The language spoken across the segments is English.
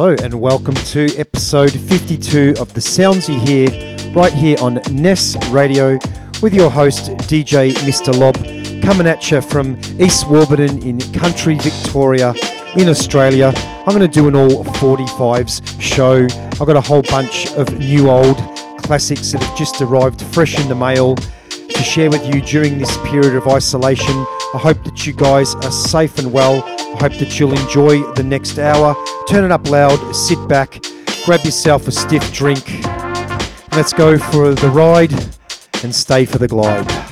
Hello and welcome to episode 52 of The Sounds You Hear right here on Ness Radio with your host DJ Mr. Lob coming at you from East Warburton in country Victoria in Australia. I'm going to do an all 45s show. I've got a whole bunch of new old classics that have just arrived fresh in the mail to share with you during this period of isolation. I hope that you guys are safe and well. I hope that you'll enjoy the next hour. Turn it up loud, sit back, grab yourself a stiff drink. Let's go for the ride and stay for the glide.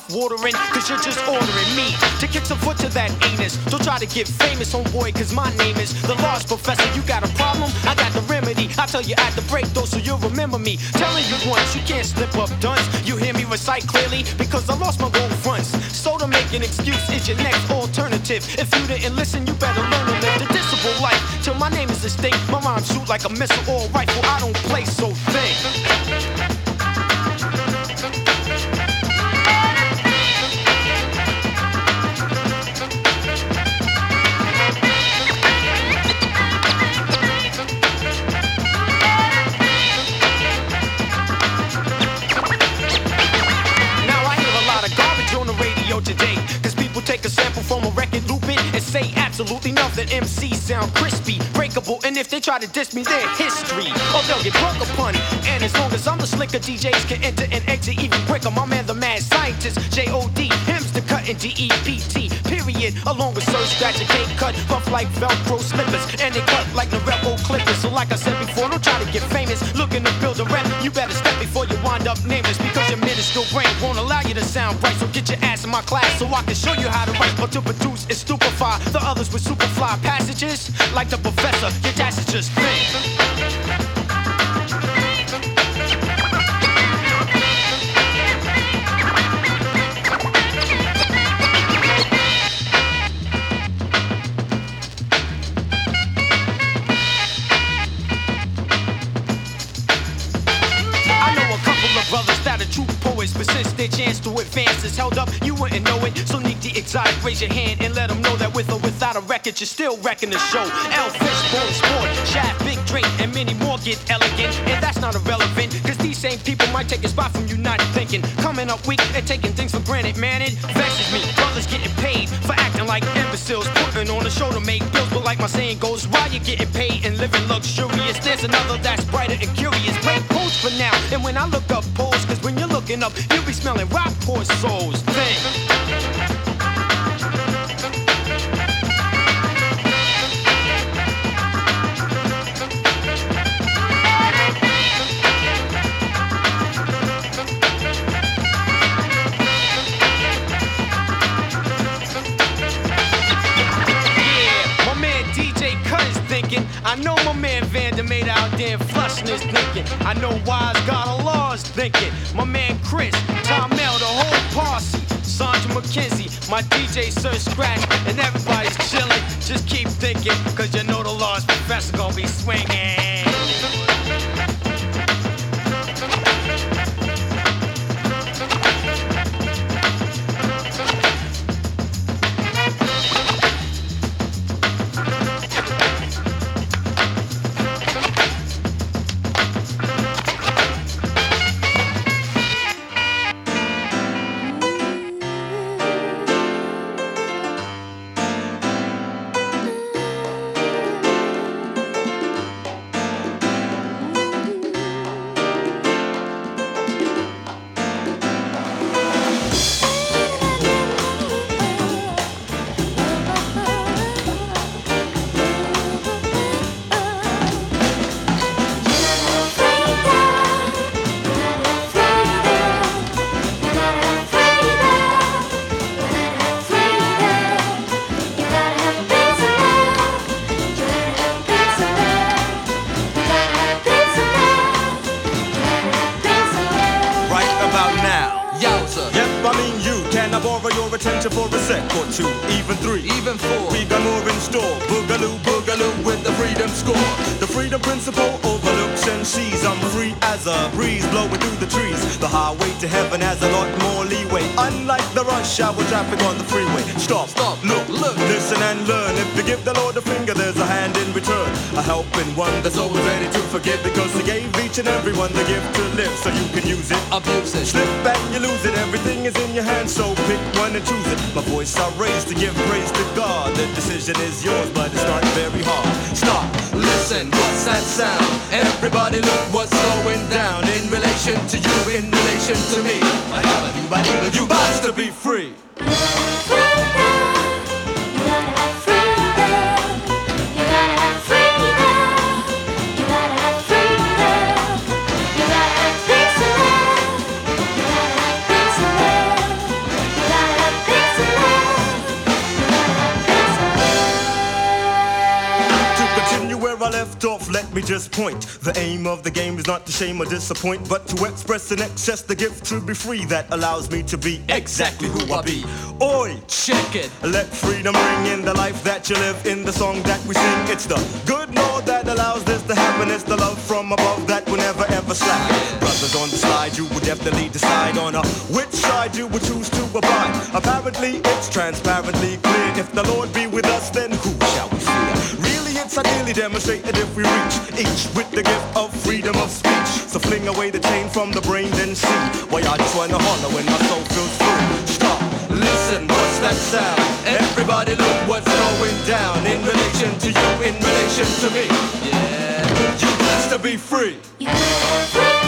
Mouth watering, cause you're just ordering me to kick some foot to that anus. Don't try to get famous, homeboy, cause my name is the Large Professor. You got a problem? I got the remedy. I'll tell you at the break though, so you'll remember me. Telling you once, you can't slip up dunce. You hear me recite clearly because I lost my gold fronts. So to make an excuse is your next alternative. If you didn't listen, you better learn to live the disciple life. Till my name is distinct, my rhymes shoot like a missile or rifle. I don't sound crispy, breakable, and if they try to diss me, they're history. Or they'll get broke upon. And as long as I'm the slicker, DJs can enter and exit even quicker. My man, the mad scientist, J.O.D. Him's the cut in D-E-P-T, period. Along with Sir Scratch and K-Cut, buff like Velcro slippers. And they cut like Norelco clippers. So like I said before, don't try to get famous. Looking to build a rep, you better step before you wind up nameless. Because your minuscule brain won't allow you to sound bright. So get your ass in my class so I can show you how to write. Or to produce and stupefy the others with superfly passages. Like the professor, your dash is just their chance to advance is held up, you wouldn't know it. So need the exotic, raise your hand and let them know that with or without a record, you're still wrecking the show. L Fishbone Sport, Shaft, Big And many more get elegant. And that's not irrelevant, cause these same people might take a spot from you not thinking. Coming up weak and taking things for granted, man, it vexes me. Brothers getting paid for acting like imbeciles, putting on a show to make bills. But like my saying goes, why you getting paid and living luxurious? There's another that's brighter and curious. Break pose for now, and when I look up pose, cause when you're looking up, you'll be smelling rock poor souls. Think. Flushing his thinking. I know Wise God Allah's thinking. My man Chris, Tom Mel, the whole posse. Sandra McKenzie, my DJ Sir Scratch, and everybody's chilling. Just keep thinking, cause you know the Large Professor gonna be swinging. Shame or disappoint, but to express in excess the gift to be free that allows me to be exactly who I be. Oi, check it. Let freedom ring in the life that you live in the song that we sing. It's the good Lord that allows this to happen. It's the love from above that will never ever slack. Brothers on the slide, you will definitely decide on a which side you will choose to abide. Apparently, it's transparently clear. If the Lord be with us, then who shall we fear? It's ideally demonstrated if we reach each with the gift of freedom of speech. So fling away the chain from the brain, then see why I just wanna holler when my soul feels free. Stop, listen what's that sound? Everybody look what's going down in relation to you, in relation to me. Yeah, you got to be free. sounds of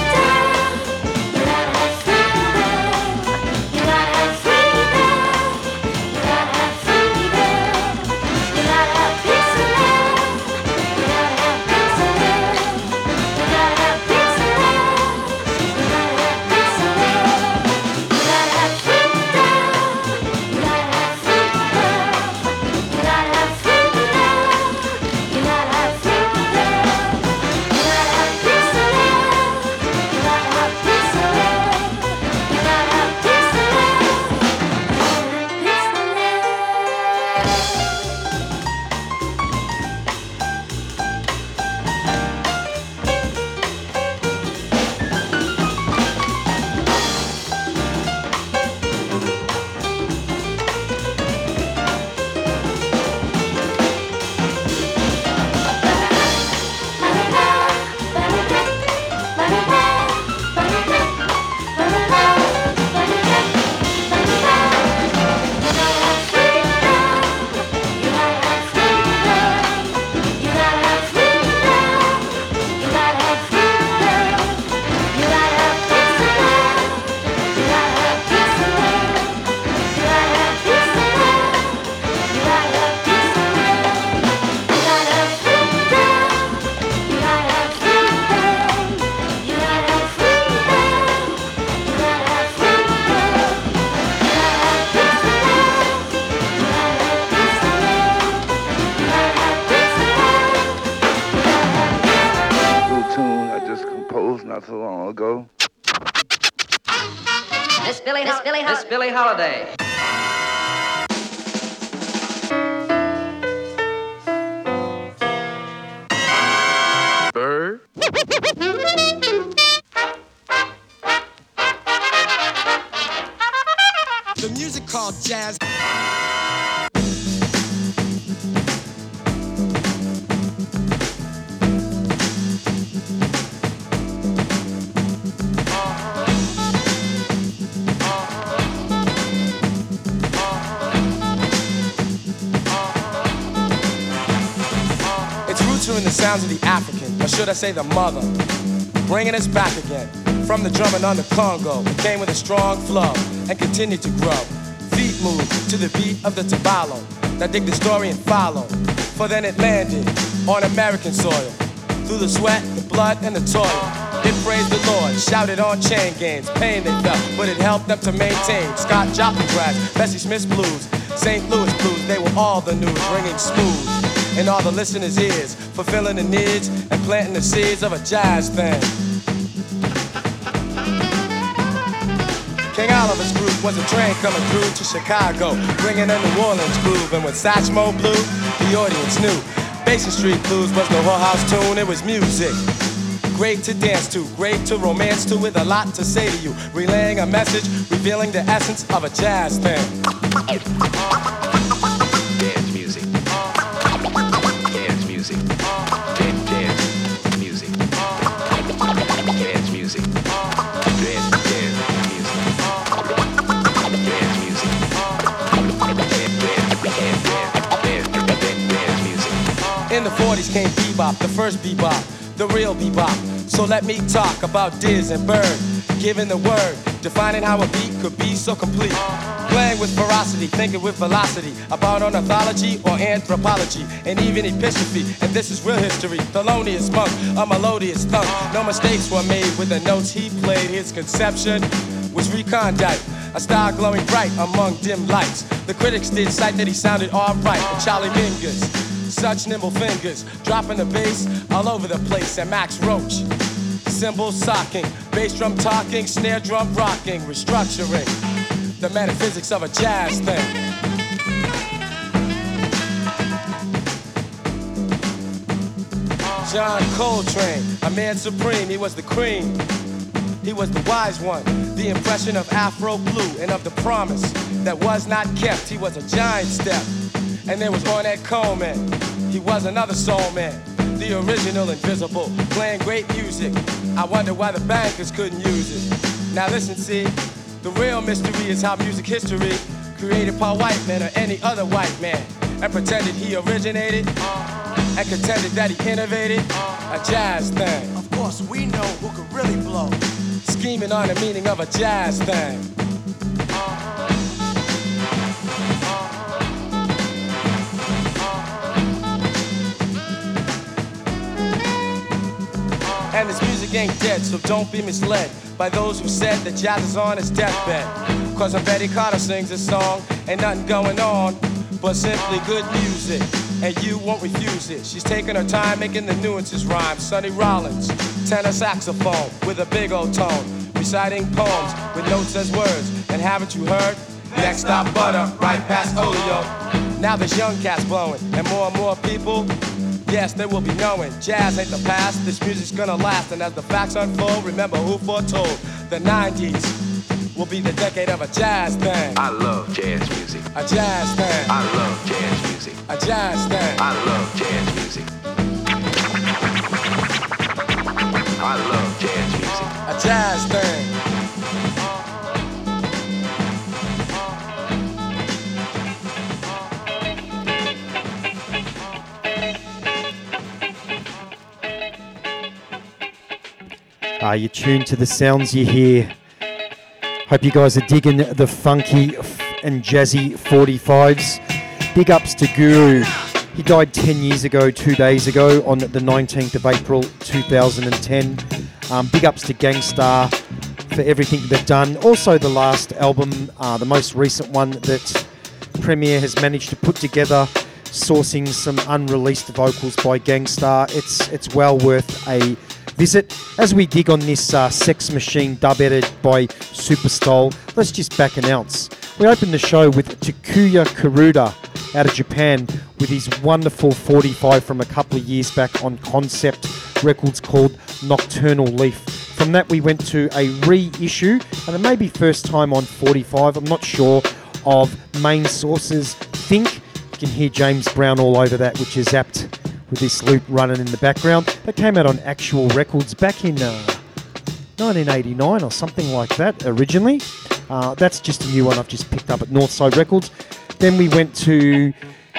say the mother, bringing us back again. From the drumming on the Congo, it came with a strong flow and continued to grow. Feet move to the beat of the tabalo. Now dig the story and follow. For then it landed on American soil. Through the sweat, the blood, and the toil. It praised the Lord, shouted on chain gangs, pain they felt, but it helped them to maintain. Scott Joplin grass, Bessie Smith's blues, St. Louis blues, they were all the news, ringing smooth in all the listeners' ears, fulfilling the needs and planting the seeds of a jazz thing. King Oliver's group was a train coming through to Chicago, bringing a New Orleans groove. And when Satchmo blew, the audience knew. Basin Street Blues was the whorehouse tune, it was music. Great to dance to, great to romance to, with a lot to say to you. Relaying a message, revealing the essence of a jazz thing. 40s came bebop, the first bebop, the real bebop. So let me talk about Diz and Bird, giving the word, defining how a beat could be so complete. Playing with ferocity, thinking with velocity about ornithology or anthropology, and even epistrophe. And this is real history. Thelonious Monk, a melodious thunk. No mistakes were made with the notes he played. His conception was recondite, a star glowing bright among dim lights. The critics did cite that he sounded alright. Charlie Mingus such nimble fingers, dropping the bass all over the place. And Max Roach, cymbal socking, bass drum talking, snare drum rocking, restructuring the metaphysics of a jazz thing. John Coltrane, a man supreme, he was the cream. He was the wise one, the impression of Afro blue and of the promise that was not kept. He was a giant step. And there was Ornette Coleman. He was another soul man, the original invisible, playing great music. I wonder why the bankers couldn't use it. Now listen, see, the real mystery is how music history created by white men or any other white man and pretended he originated and contended that he innovated a jazz thing. Of course, we know who could really blow. Scheming on the meaning of a jazz thing. And this music ain't dead, so don't be misled by those who said that jazz is on its deathbed. Cause when Betty Carter sings a song, ain't nothing going on but simply good music. And you won't refuse it. She's taking her time making the nuances rhyme. Sonny Rollins, tenor saxophone with a big old tone, reciting poems with notes as words. And haven't you heard? Next stop, butter, right past Olio. Now there's young cats blowing, and more and more people Yes, they will be knowing jazz ain't the past. This music's gonna last, and as the facts unfold, remember who foretold the 90s will be the decade of a jazz thing. I love jazz music. A jazz thing. I love jazz music. A jazz thing. I love jazz music. I love jazz music. A jazz thing. Are you tuned to the sounds you hear? Hope you guys are digging the funky and jazzy 45s. Big ups to Guru. He died 10 years ago, two days ago, on the 19th of April 2010. Um, big ups to Gang Starr for everything they've done. Also, the last album, uh, the most recent one that Premier has managed to put together, sourcing some unreleased vocals by Gang Starr. It's it's well worth a visit. As we dig on this uh, Sex Machine dub edit by Superstole, let's just back announce. We opened the show with Takuya Kuroda out of Japan with his wonderful 45 from a couple of years back on Concept Records called Nocturnal Leaf. From that, we went to a reissue, and it may be first time on 45, I'm not sure, of Main Sources Think. You can hear James Brown all over that, which is apt with this loop running in the background. That came out on Actual Records back in uh, 1989 or something like that originally. Uh, that's just a new one I've just picked up at Northside Records. Then we went to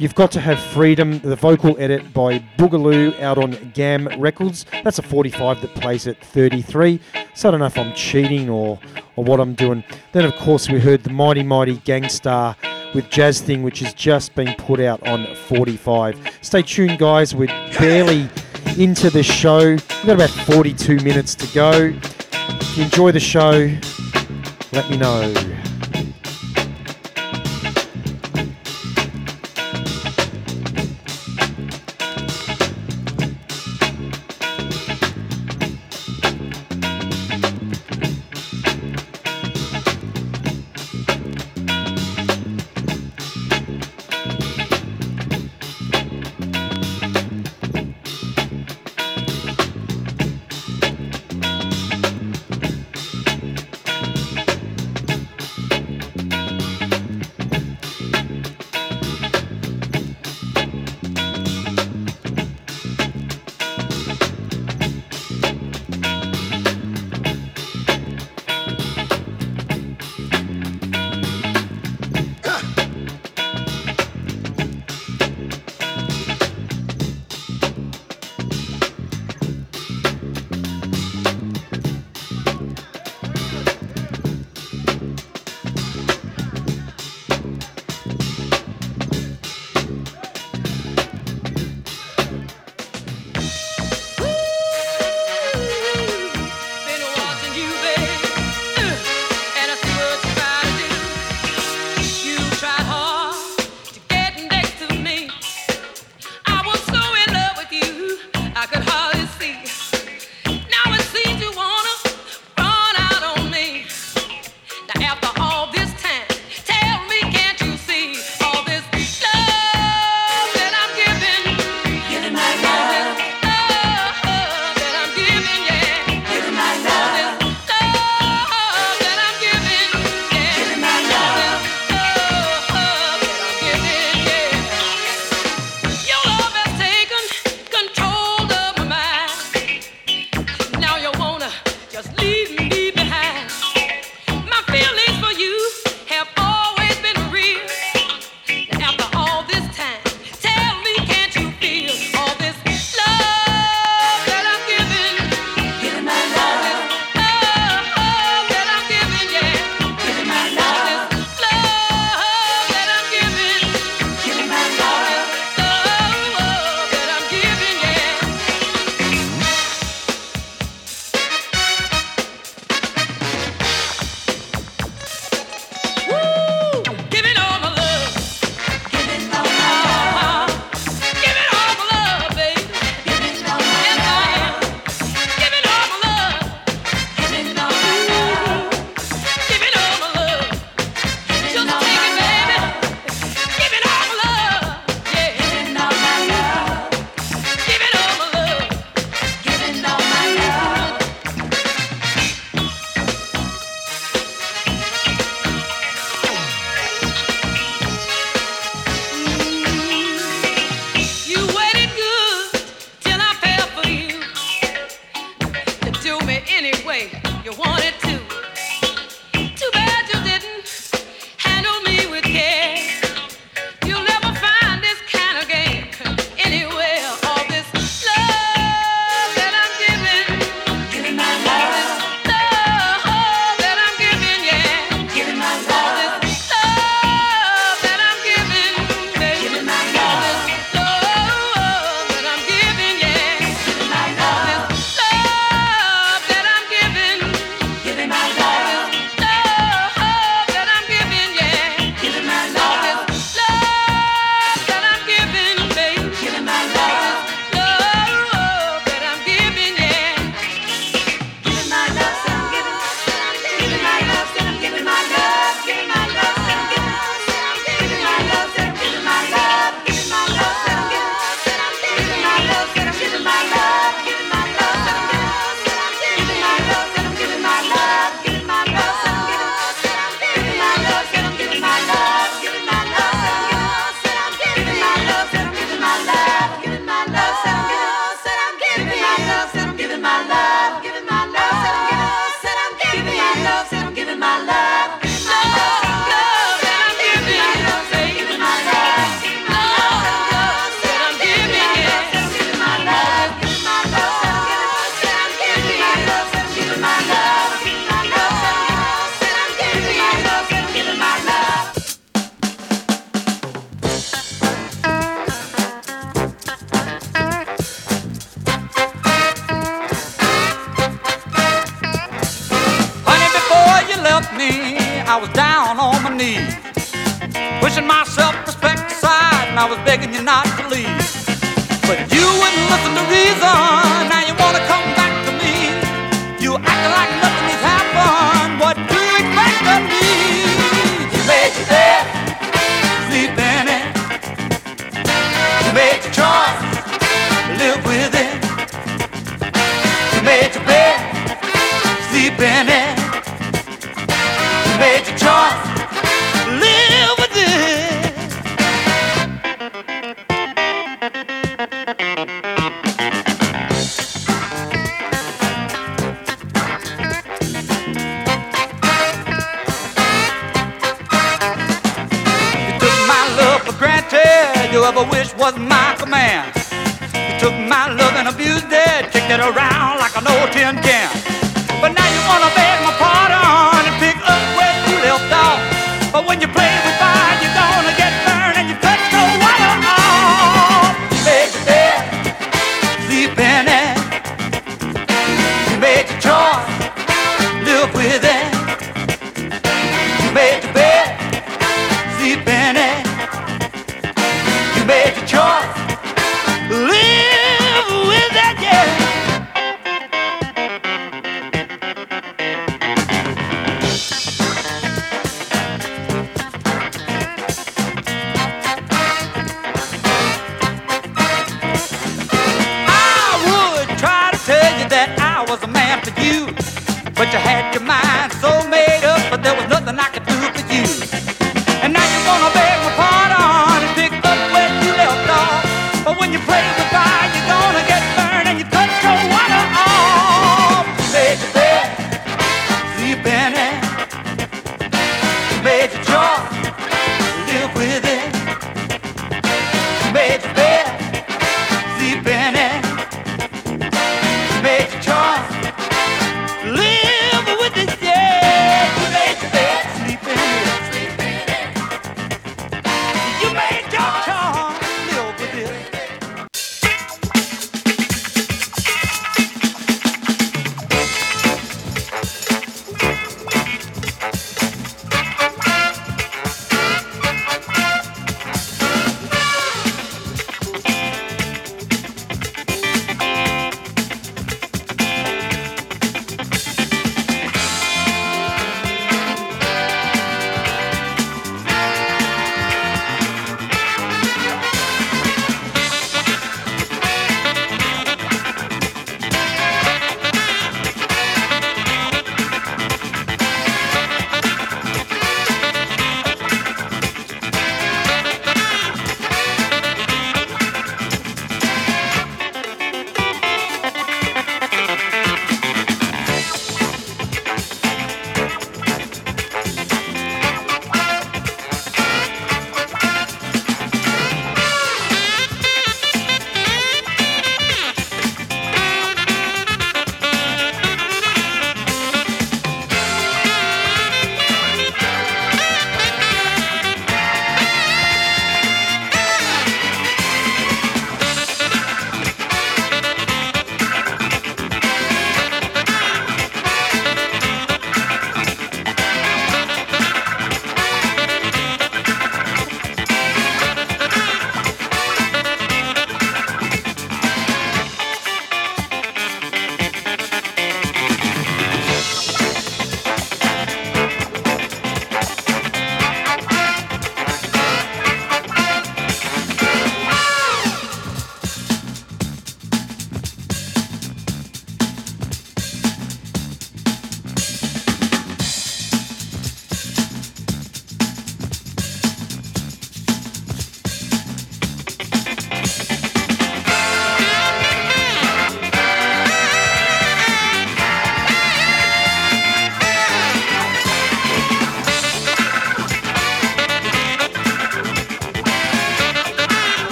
You've Got to Have Freedom, the vocal edit by Boogaloo out on GAM Records. That's a 45 that plays at 33. So I don't know if I'm cheating or, or what I'm doing. Then, of course, we heard the Mighty Mighty Gang Starr with Jazz Thing, which has just been put out on 45. Stay tuned, guys. We're barely into the show. We've got about 42 minutes to go. If you enjoy the show, let me know. Pushing my self-respect aside, and I was begging you not to leave. But you wouldn't listen to reason. Now you wanna come back to me. You act like nothing has happened. What do you expect of me? You made your bed, sleep in it. You made your choice, live with it. You made your bed, sleep in it. gonna beg my pardon.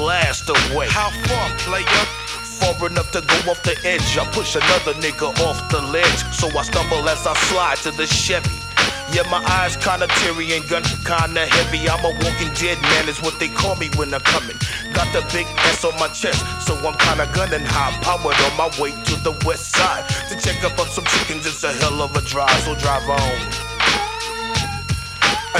Blast away. How far, player? Far enough to go off the edge. I push another nigga off the ledge. So I stumble as I slide to the Chevy. Yeah, my eyes kinda teary and gun kinda heavy. I'm a walking dead man, is what they call me when I'm coming. Got the big S on my chest, so I'm kinda gunning high powered on my way to the west side to check up on some chickens. It's a hell of a drive, so drive on.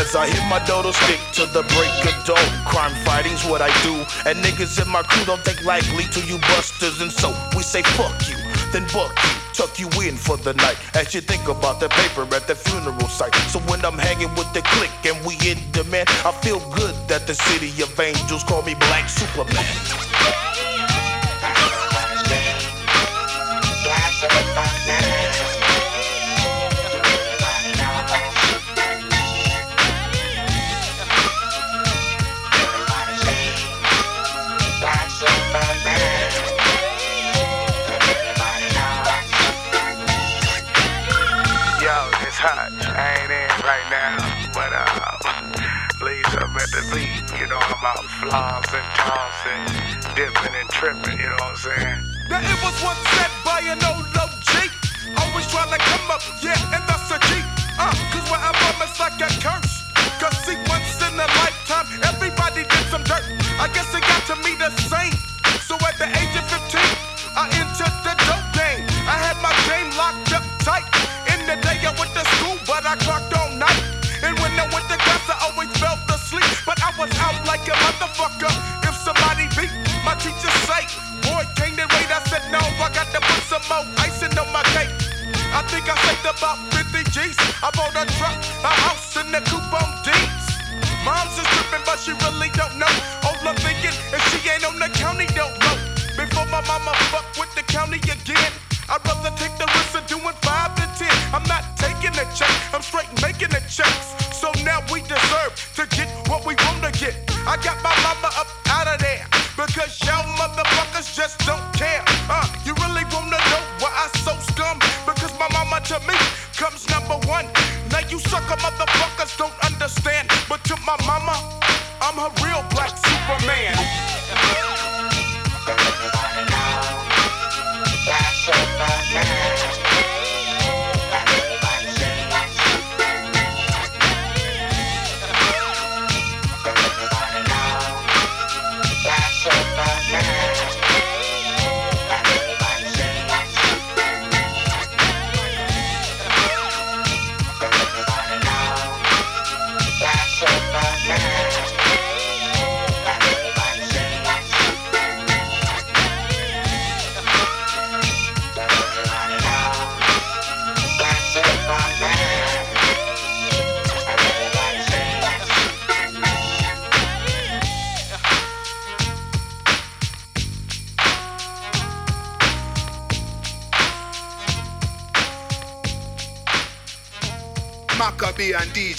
As I hit my dodo stick to the break of dawn, crime fighting's what I do, and niggas in my crew don't think likely to you busters, and so we say fuck you, then buck you, tuck you in for the night. As you think about the paper at the funeral site. So when I'm hanging with the clique and we in demand, I feel good that the city of angels call me Black Superman.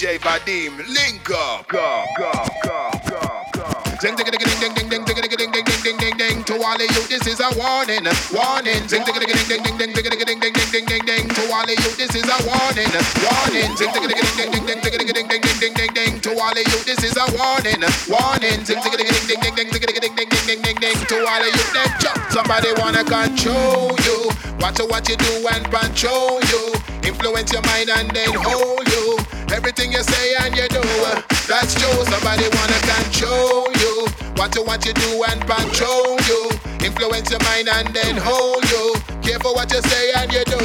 DJ Vadim, link up. Go, go, go, go, go. Zing, ding, ding, ding, ding, ding, ding, ding, ding, ding, ding, ding, ding, ding. To all of you, this is a warning, warning. Zing, ding, ding, ding, ding, ding, ding, ding, ding, ding, ding, ding, ding. To all of you, this is a warning, warning. Zing, ding, ding, ding, ding, ding, ding, ding, ding, ding, ding, ding. To all of you, this is a warning, warning. Zing, ding, ding, ding, ding, ding, ding, ding, ding, ding, ding. To all of you, them jump. Somebody wanna control you. Watch what you do and control you. Influence your mind and then hold you. Everything you say and you do, that's true. Somebody wanna control you. Watch what you do and control you. Influence your mind and then hold you. Careful what you say and you do,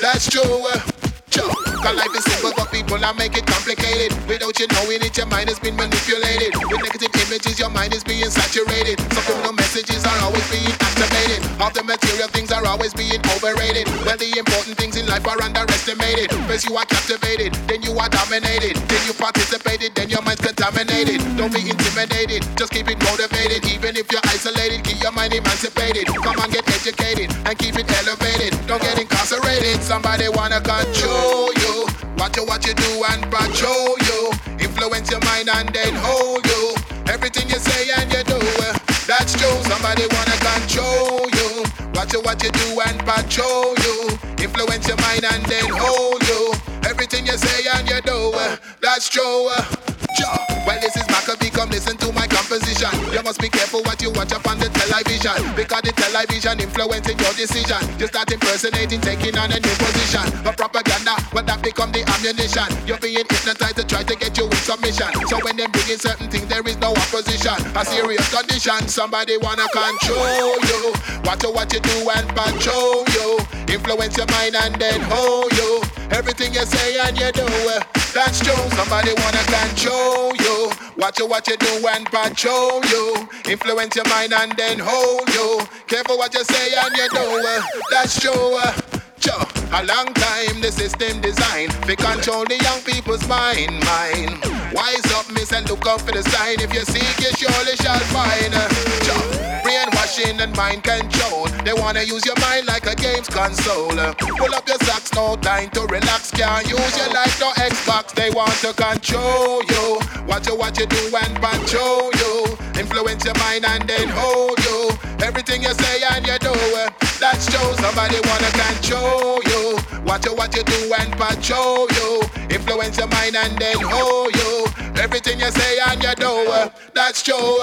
that's true. Cause life is simple, but people are make it complicated. Without you knowing it, your mind has been manipulated. With negative images, your mind is being saturated. Subliminal messages are always being activated. All the material things are always being overrated. Well, the important things in life are underestimated. First you are captivated, then you are dominated. Then you participated, then your mind's contaminated. Don't be intimidated, just keep it motivated. Even if you're isolated, keep your mind emancipated. Come on, get educated and keep it elevated. Don't get incarcerated. Somebody wanna control you. Watch what you do and patrol you. Influence your mind and then hold you. Everything you say and you do, that's true. Somebody wanna control you. Watch what you do and patrol you. Influence your mind and then hold you. Everything you say and you do, uh, that's true. Uh, well, this is Macka B, come listen to my composition. You must be careful what you watch up on the television. Because the television influencing your decision. You start impersonating, taking on a new position. But propaganda, when that become the ammunition. You're being hypnotized to try to get you in submission. So when they bring in certain things, there is no opposition. A serious condition, somebody wanna control you. Watch what you do and control you. Influence your mind and then hold you. Everything you say and you do, that's true. Somebody wanna control you. Watch what you do and control you. Influence your mind and then hold you. Careful what you say and you do, uh, that's true. A long time the system designed to control the young people's mind, mind. Wise up, miss, and look out for the sign. If you seek, you surely shall find. Brainwashing and mind control. They wanna use your mind like a games console. Pull up your socks, no time to relax. Can't use your life, no Xbox. They want to control you. Watch you, what you do and control you. Influence your mind and then hold you. Everything you say and you do, that's true. Somebody wanna control you. Watch you, what you do and control you. Influence your mind and then hold you. Everything you say and you do, uh, that's true.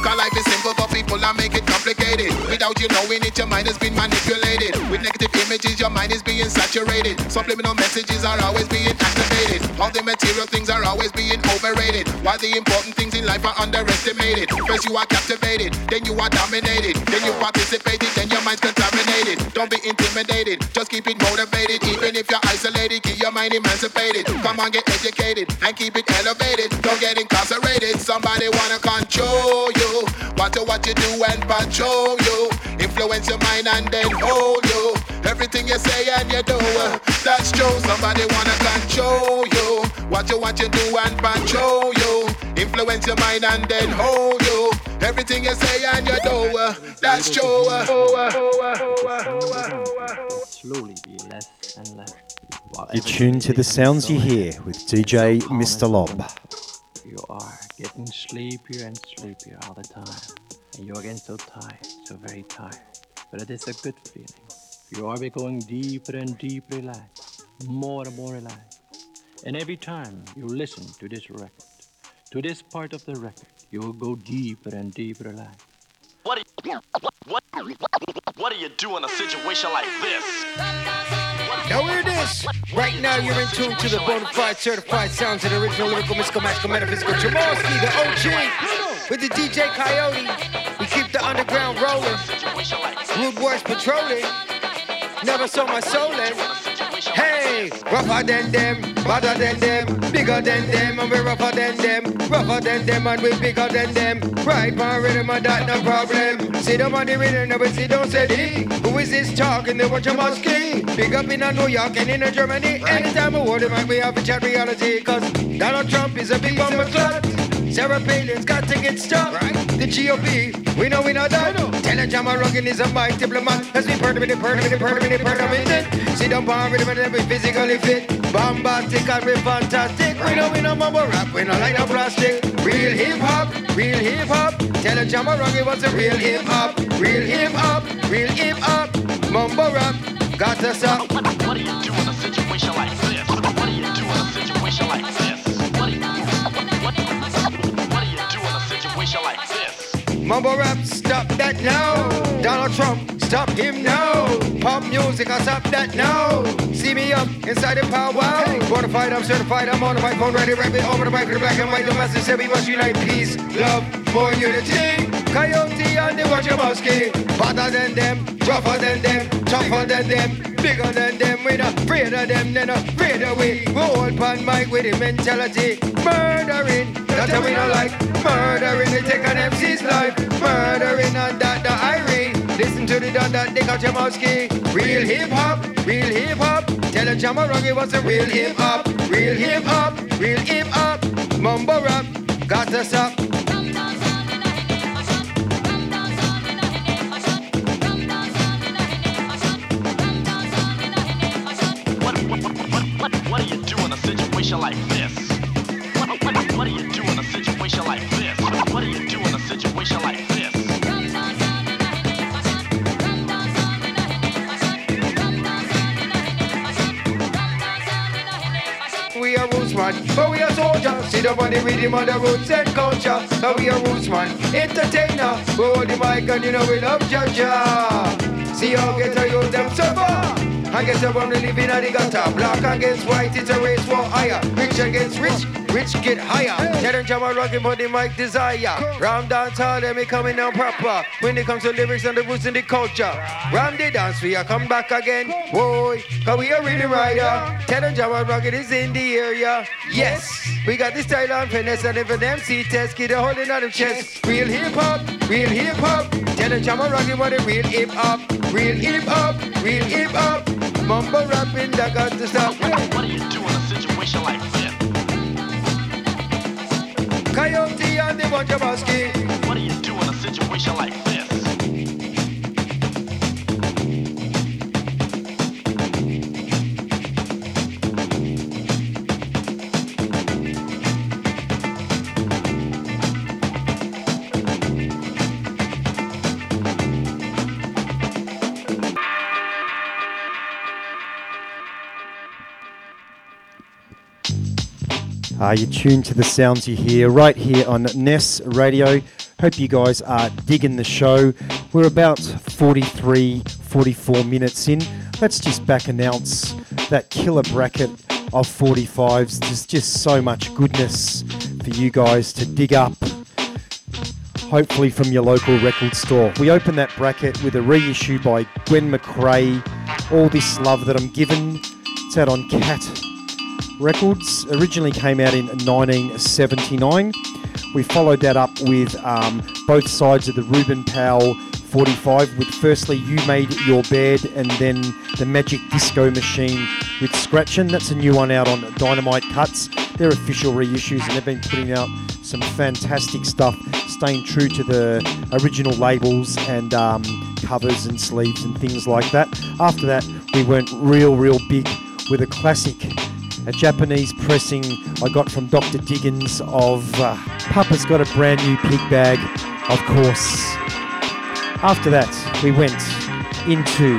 Cause life is simple, but people are make it complicated. Without you knowing it, your mind has been manipulated. With negative images, your mind is being saturated. Subliminal messages are always being activated. All the material things are always being overrated. While the important things in life are underestimated. First you are captivated, then you are dominated, then you participated, then your mind's contaminated. Don't be intimidated, just keep it motivated. Even if you're isolated, keep your mind emancipated. Come on, get educated and keep it elevated. Don't get incarcerated. Somebody wanna control you. Watch what you do and control you. Influence your mind and then hold you. Everything you say and you do, that's true. Somebody wanna control you. Watch what you do and control you. Influence your mind and then hold you. Everything you say and you do, that's true. Slowly be less and less. You're tuned to the sounds you hear with DJ Mr. Lob. You are getting sleepier and sleepier all the time. And you're getting so tired, so very tired. But it is a good feeling. You are becoming deeper and deeper relaxed, more and more relaxed. And every time you listen to this record, to this part of the record, you will go deeper and deeper relaxed. What do you, what, what, do you do in a situation like this? Now here it is. Right now you're in tune to the bona fide certified sounds of the original lyrical mystical magical metaphysical Jamalski, the OG, with the DJ Coyote. We keep the underground rolling. Rude boys patrolling. Never saw my soul in. Hey, rougher than them, badder than them, bigger than them, and we rougher than them, rougher than them, and we bigger than them. Right on rhythm, and that no problem. See them on the rhythm, no, but see don't say it. Who is this talking? They watch a musky. Big up in a New York and in Germany. Anytime word, it might be have a chat reality, cause Donald Trump is a big bomber clot. Sarah Palin's got to get stopped. Right. The GOP, we know we know that. Telejama Rockin' is a mighty diplomat. As we permanent, permanent, permanent, permanent. Sit up on rhythm and we physically fit. Bombastic and we fantastic. We know we know mumble rap, we know like no plastic. Real hip hop, real hip hop. Telejama Rockin' was a real hip hop. Real hip hop, real hip hop. Mumble rap, got to stop. What, what, what do you do in a situation like this? What, what do you do in a situation like this? Mumble rap, stop that now. Donald Trump, stop him now. Pop music, I stop that now. See me up inside the powwow. Bonafide, I'm certified, I'm on the microphone, ready, rap it over the mic, the black and white. The message we must unite, peace, love, more unity. Coyote and the Wachowski, better than them, rougher than them, tougher than them, bigger than them. We not afraid of them, they not afraid of we. We hold pan mic with the mentality, murdering. That's how we not like murdering. They take an MC's life, murdering and that the Irie. Listen to the dot that they got Jamowski. Real hip hop, real hip hop. Tell a Jamarongi what's a real hip hop, real hip hop, real hip hop. Mumbo rap, got to stop. Man. But we are soldiers, on the rhythm of the roots and culture. But we are roots man, entertainer. We hold the mic and you know we love Jaja. See how get a youth them suffer. I guess I'm living at the gutter. Black against white, it's a race war higher. Rich against rich, rich get higher. Tell them rocking for the mic desire. Ram dance hall, let me coming down proper. When it comes to lyrics and the roots in the culture. Ram the dance, we are come back again. Boy, cause we are really rider. Tell them jam rocking is in the area. Yes, we got the style and finesse and if an MC test, get a hold in on the chest. Real hip hop, real hip hop. Tell them jam rocking what a real hip hop. Real hip hop, real hip hop. Mumble rapping, that got to stop. What do you do in a situation like Coyote and the. What do you do in a situation like Uh, you're tuned to the sounds you hear right here on Ness Radio. Hope you guys are digging the show. We're about 43, 44 minutes in. Let's just back announce that killer bracket of 45s. There's just so much goodness for you guys to dig up. Hopefully from your local record store. We open that bracket with a reissue by Gwen McCrae. All this love that I'm given. It's out on Cat Records. Originally came out in 1979. We followed that up with um, both sides of the Ruben Powell 45 with firstly You Made Your Bed and then the Magic Disco Machine with Scratchin'. That's a new one out on Dynamite Cuts. They're official reissues and they've been putting out some fantastic stuff, staying true to the original labels and um, covers and sleeves and things like that. After that, we went real, real big with a classic a Japanese pressing I got from Dr. Diggins of uh, Papa's Got a Brand New Pig Bag, of course. After that, we went into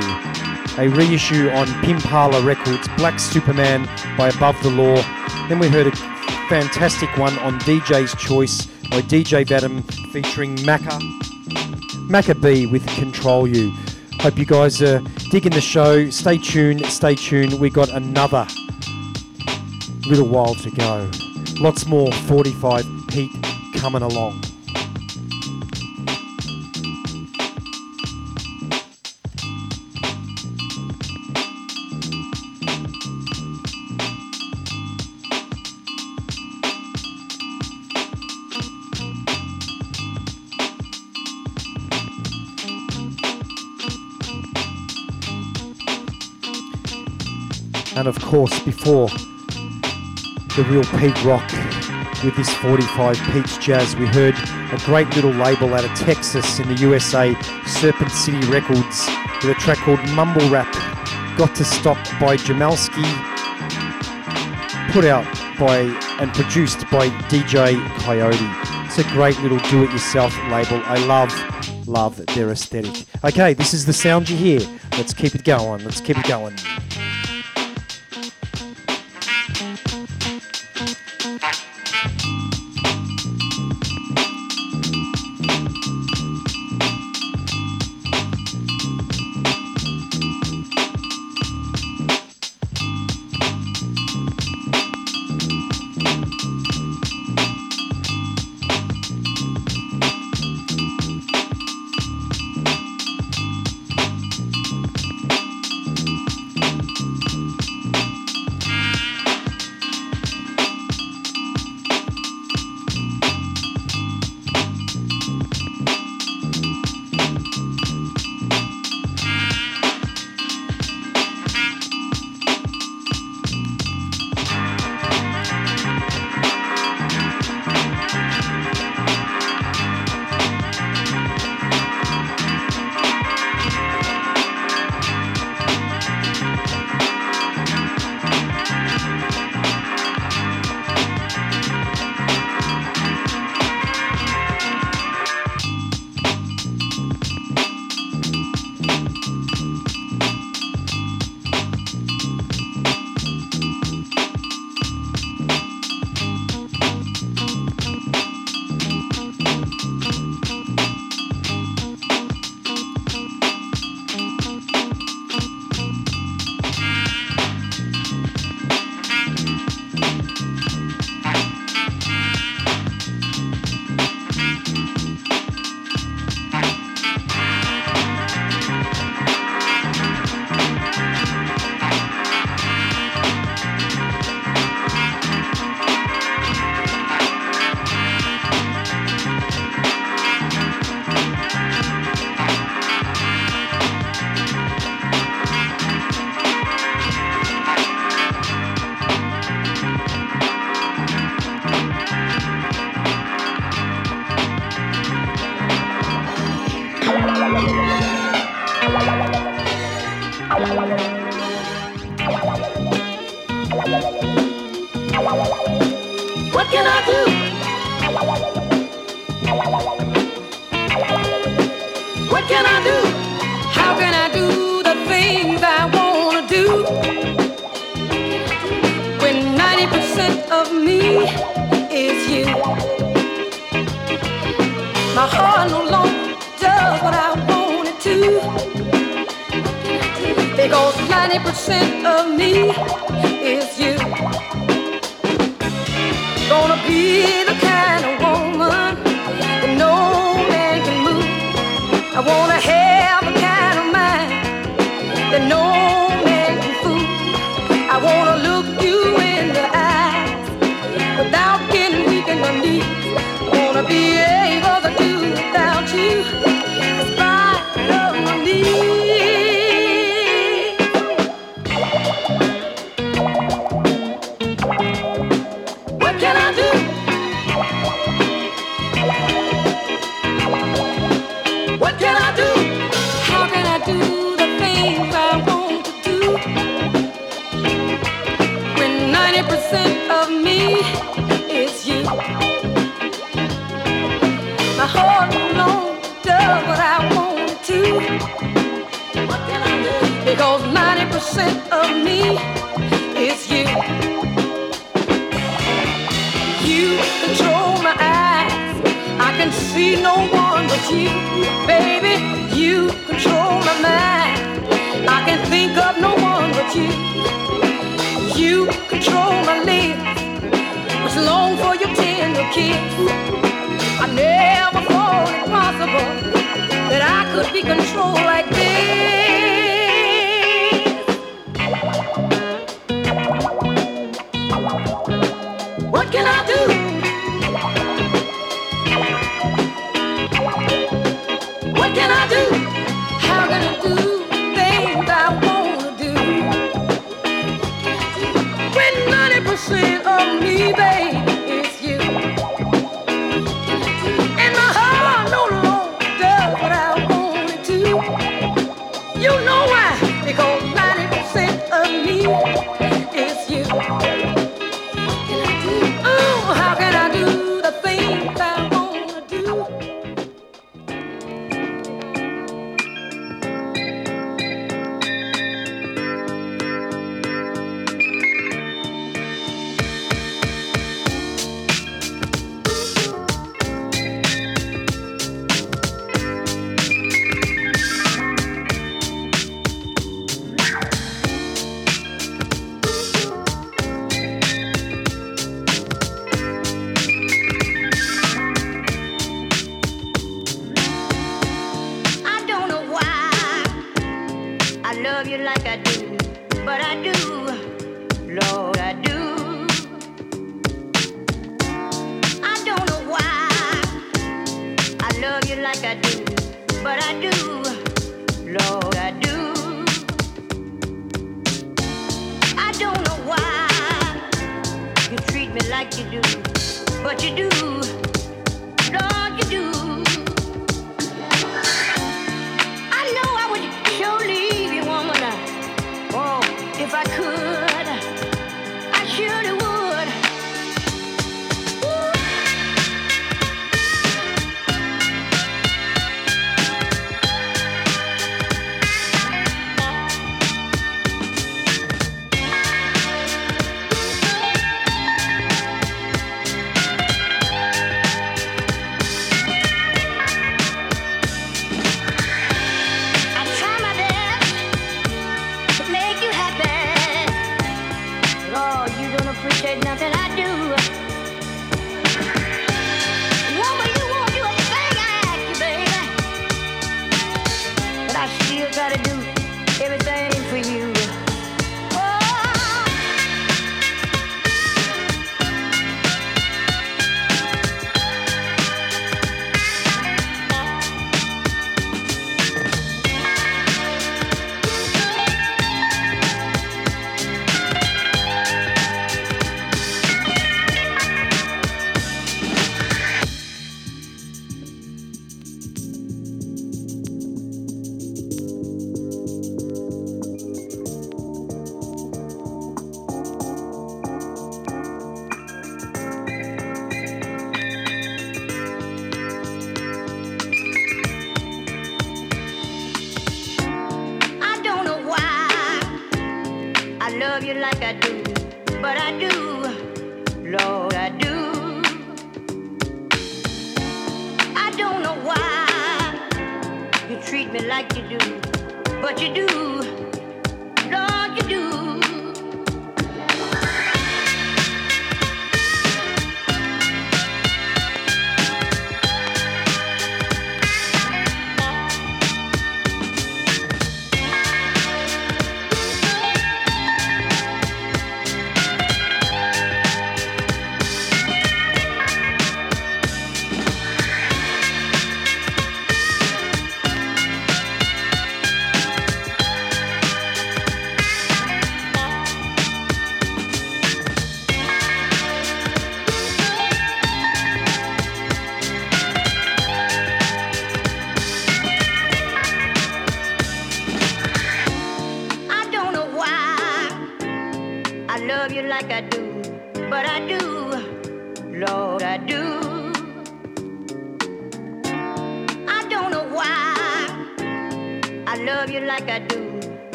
a reissue on Pimpala Records, Black Superman by Above the Law. Then we heard a fantastic one on DJ's Choice by DJ Vadim featuring Macka. Macka B with Control You. Hope you guys are digging the show. Stay tuned, stay tuned. We got another little while to go. Lots more 45 Pete coming along. And of course, before the real Pete Rock with this 45 Pete's Jazz. We heard a great little label out of Texas in the USA, Serpent City Records, with a track called Mumble Rap. Got to Stop by Jamalski, put out by and produced by DJ Coyote. It's a great little do-it-yourself label. I love, love their aesthetic. Okay, this is the sound you hear. Let's keep it going. Let's keep it going. of me is you. My heart no longer does what I want it to. Because 90% of me is you. Gonna be control like this. What can I do? What can I do? How can I do things I wanna do? When 90% of me, baby?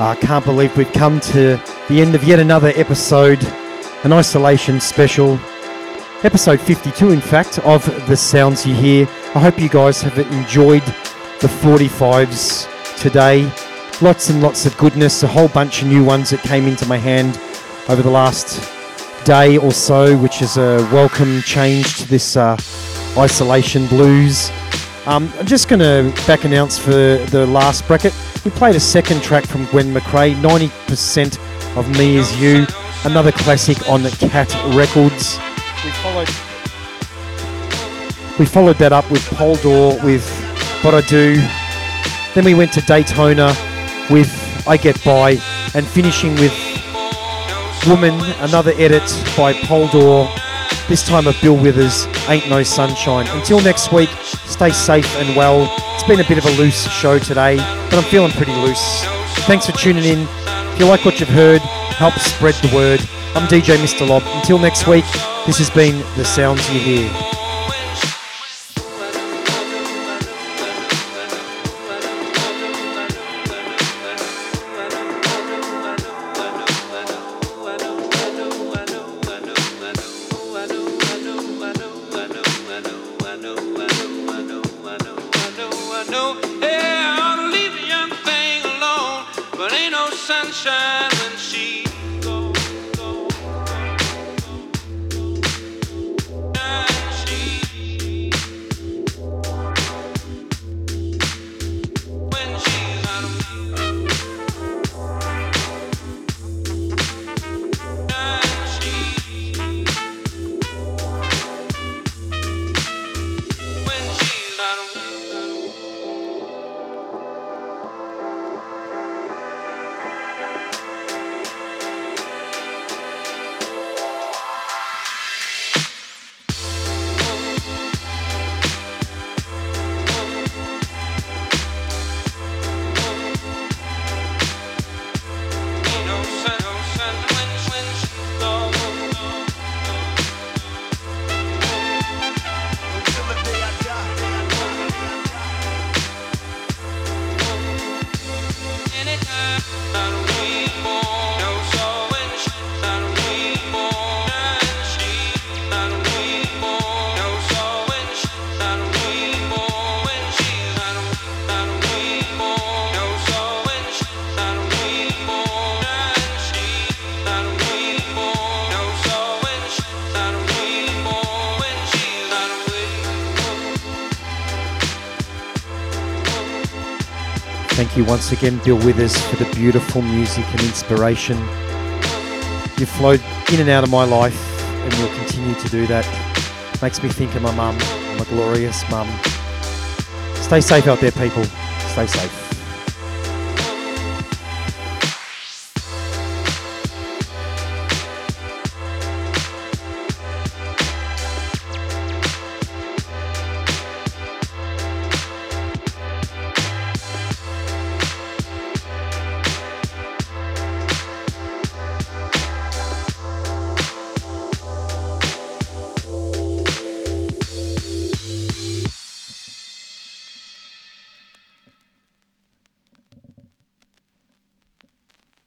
I can't believe we've come to the end of yet another episode, an isolation special, episode 52, in fact, of The Sounds You Hear. I hope you guys have enjoyed the 45s today. Lots and lots of goodness, a whole bunch of new ones that came into my hand over the last day or so, which is a welcome change to this uh, isolation blues. Um, I'm just going to back announce for the last bracket. We played a second track from Gwen McCrae, 90% of Me Is You, another classic on Cat Records. We followed, we followed that up with Poldoore with What I Do. Then we went to Daytona with I Get By, and finishing with Woman, another edit by Poldoore, this time of Bill Withers, Ain't No Sunshine. Until next week, stay safe and well. It's been a bit of a loose show today, but I'm feeling pretty loose. Thanks for tuning in. If you like what you've heard, help spread the word. I'm DJ Mr. Lob. Until next week, this has been The Sounds You Hear. Once again, Bill Withers, for the beautiful music and inspiration. You've flowed in and out of my life, and you'll continue to do that. Makes me think of my mum, my glorious mum. Stay safe out there, people. Stay safe.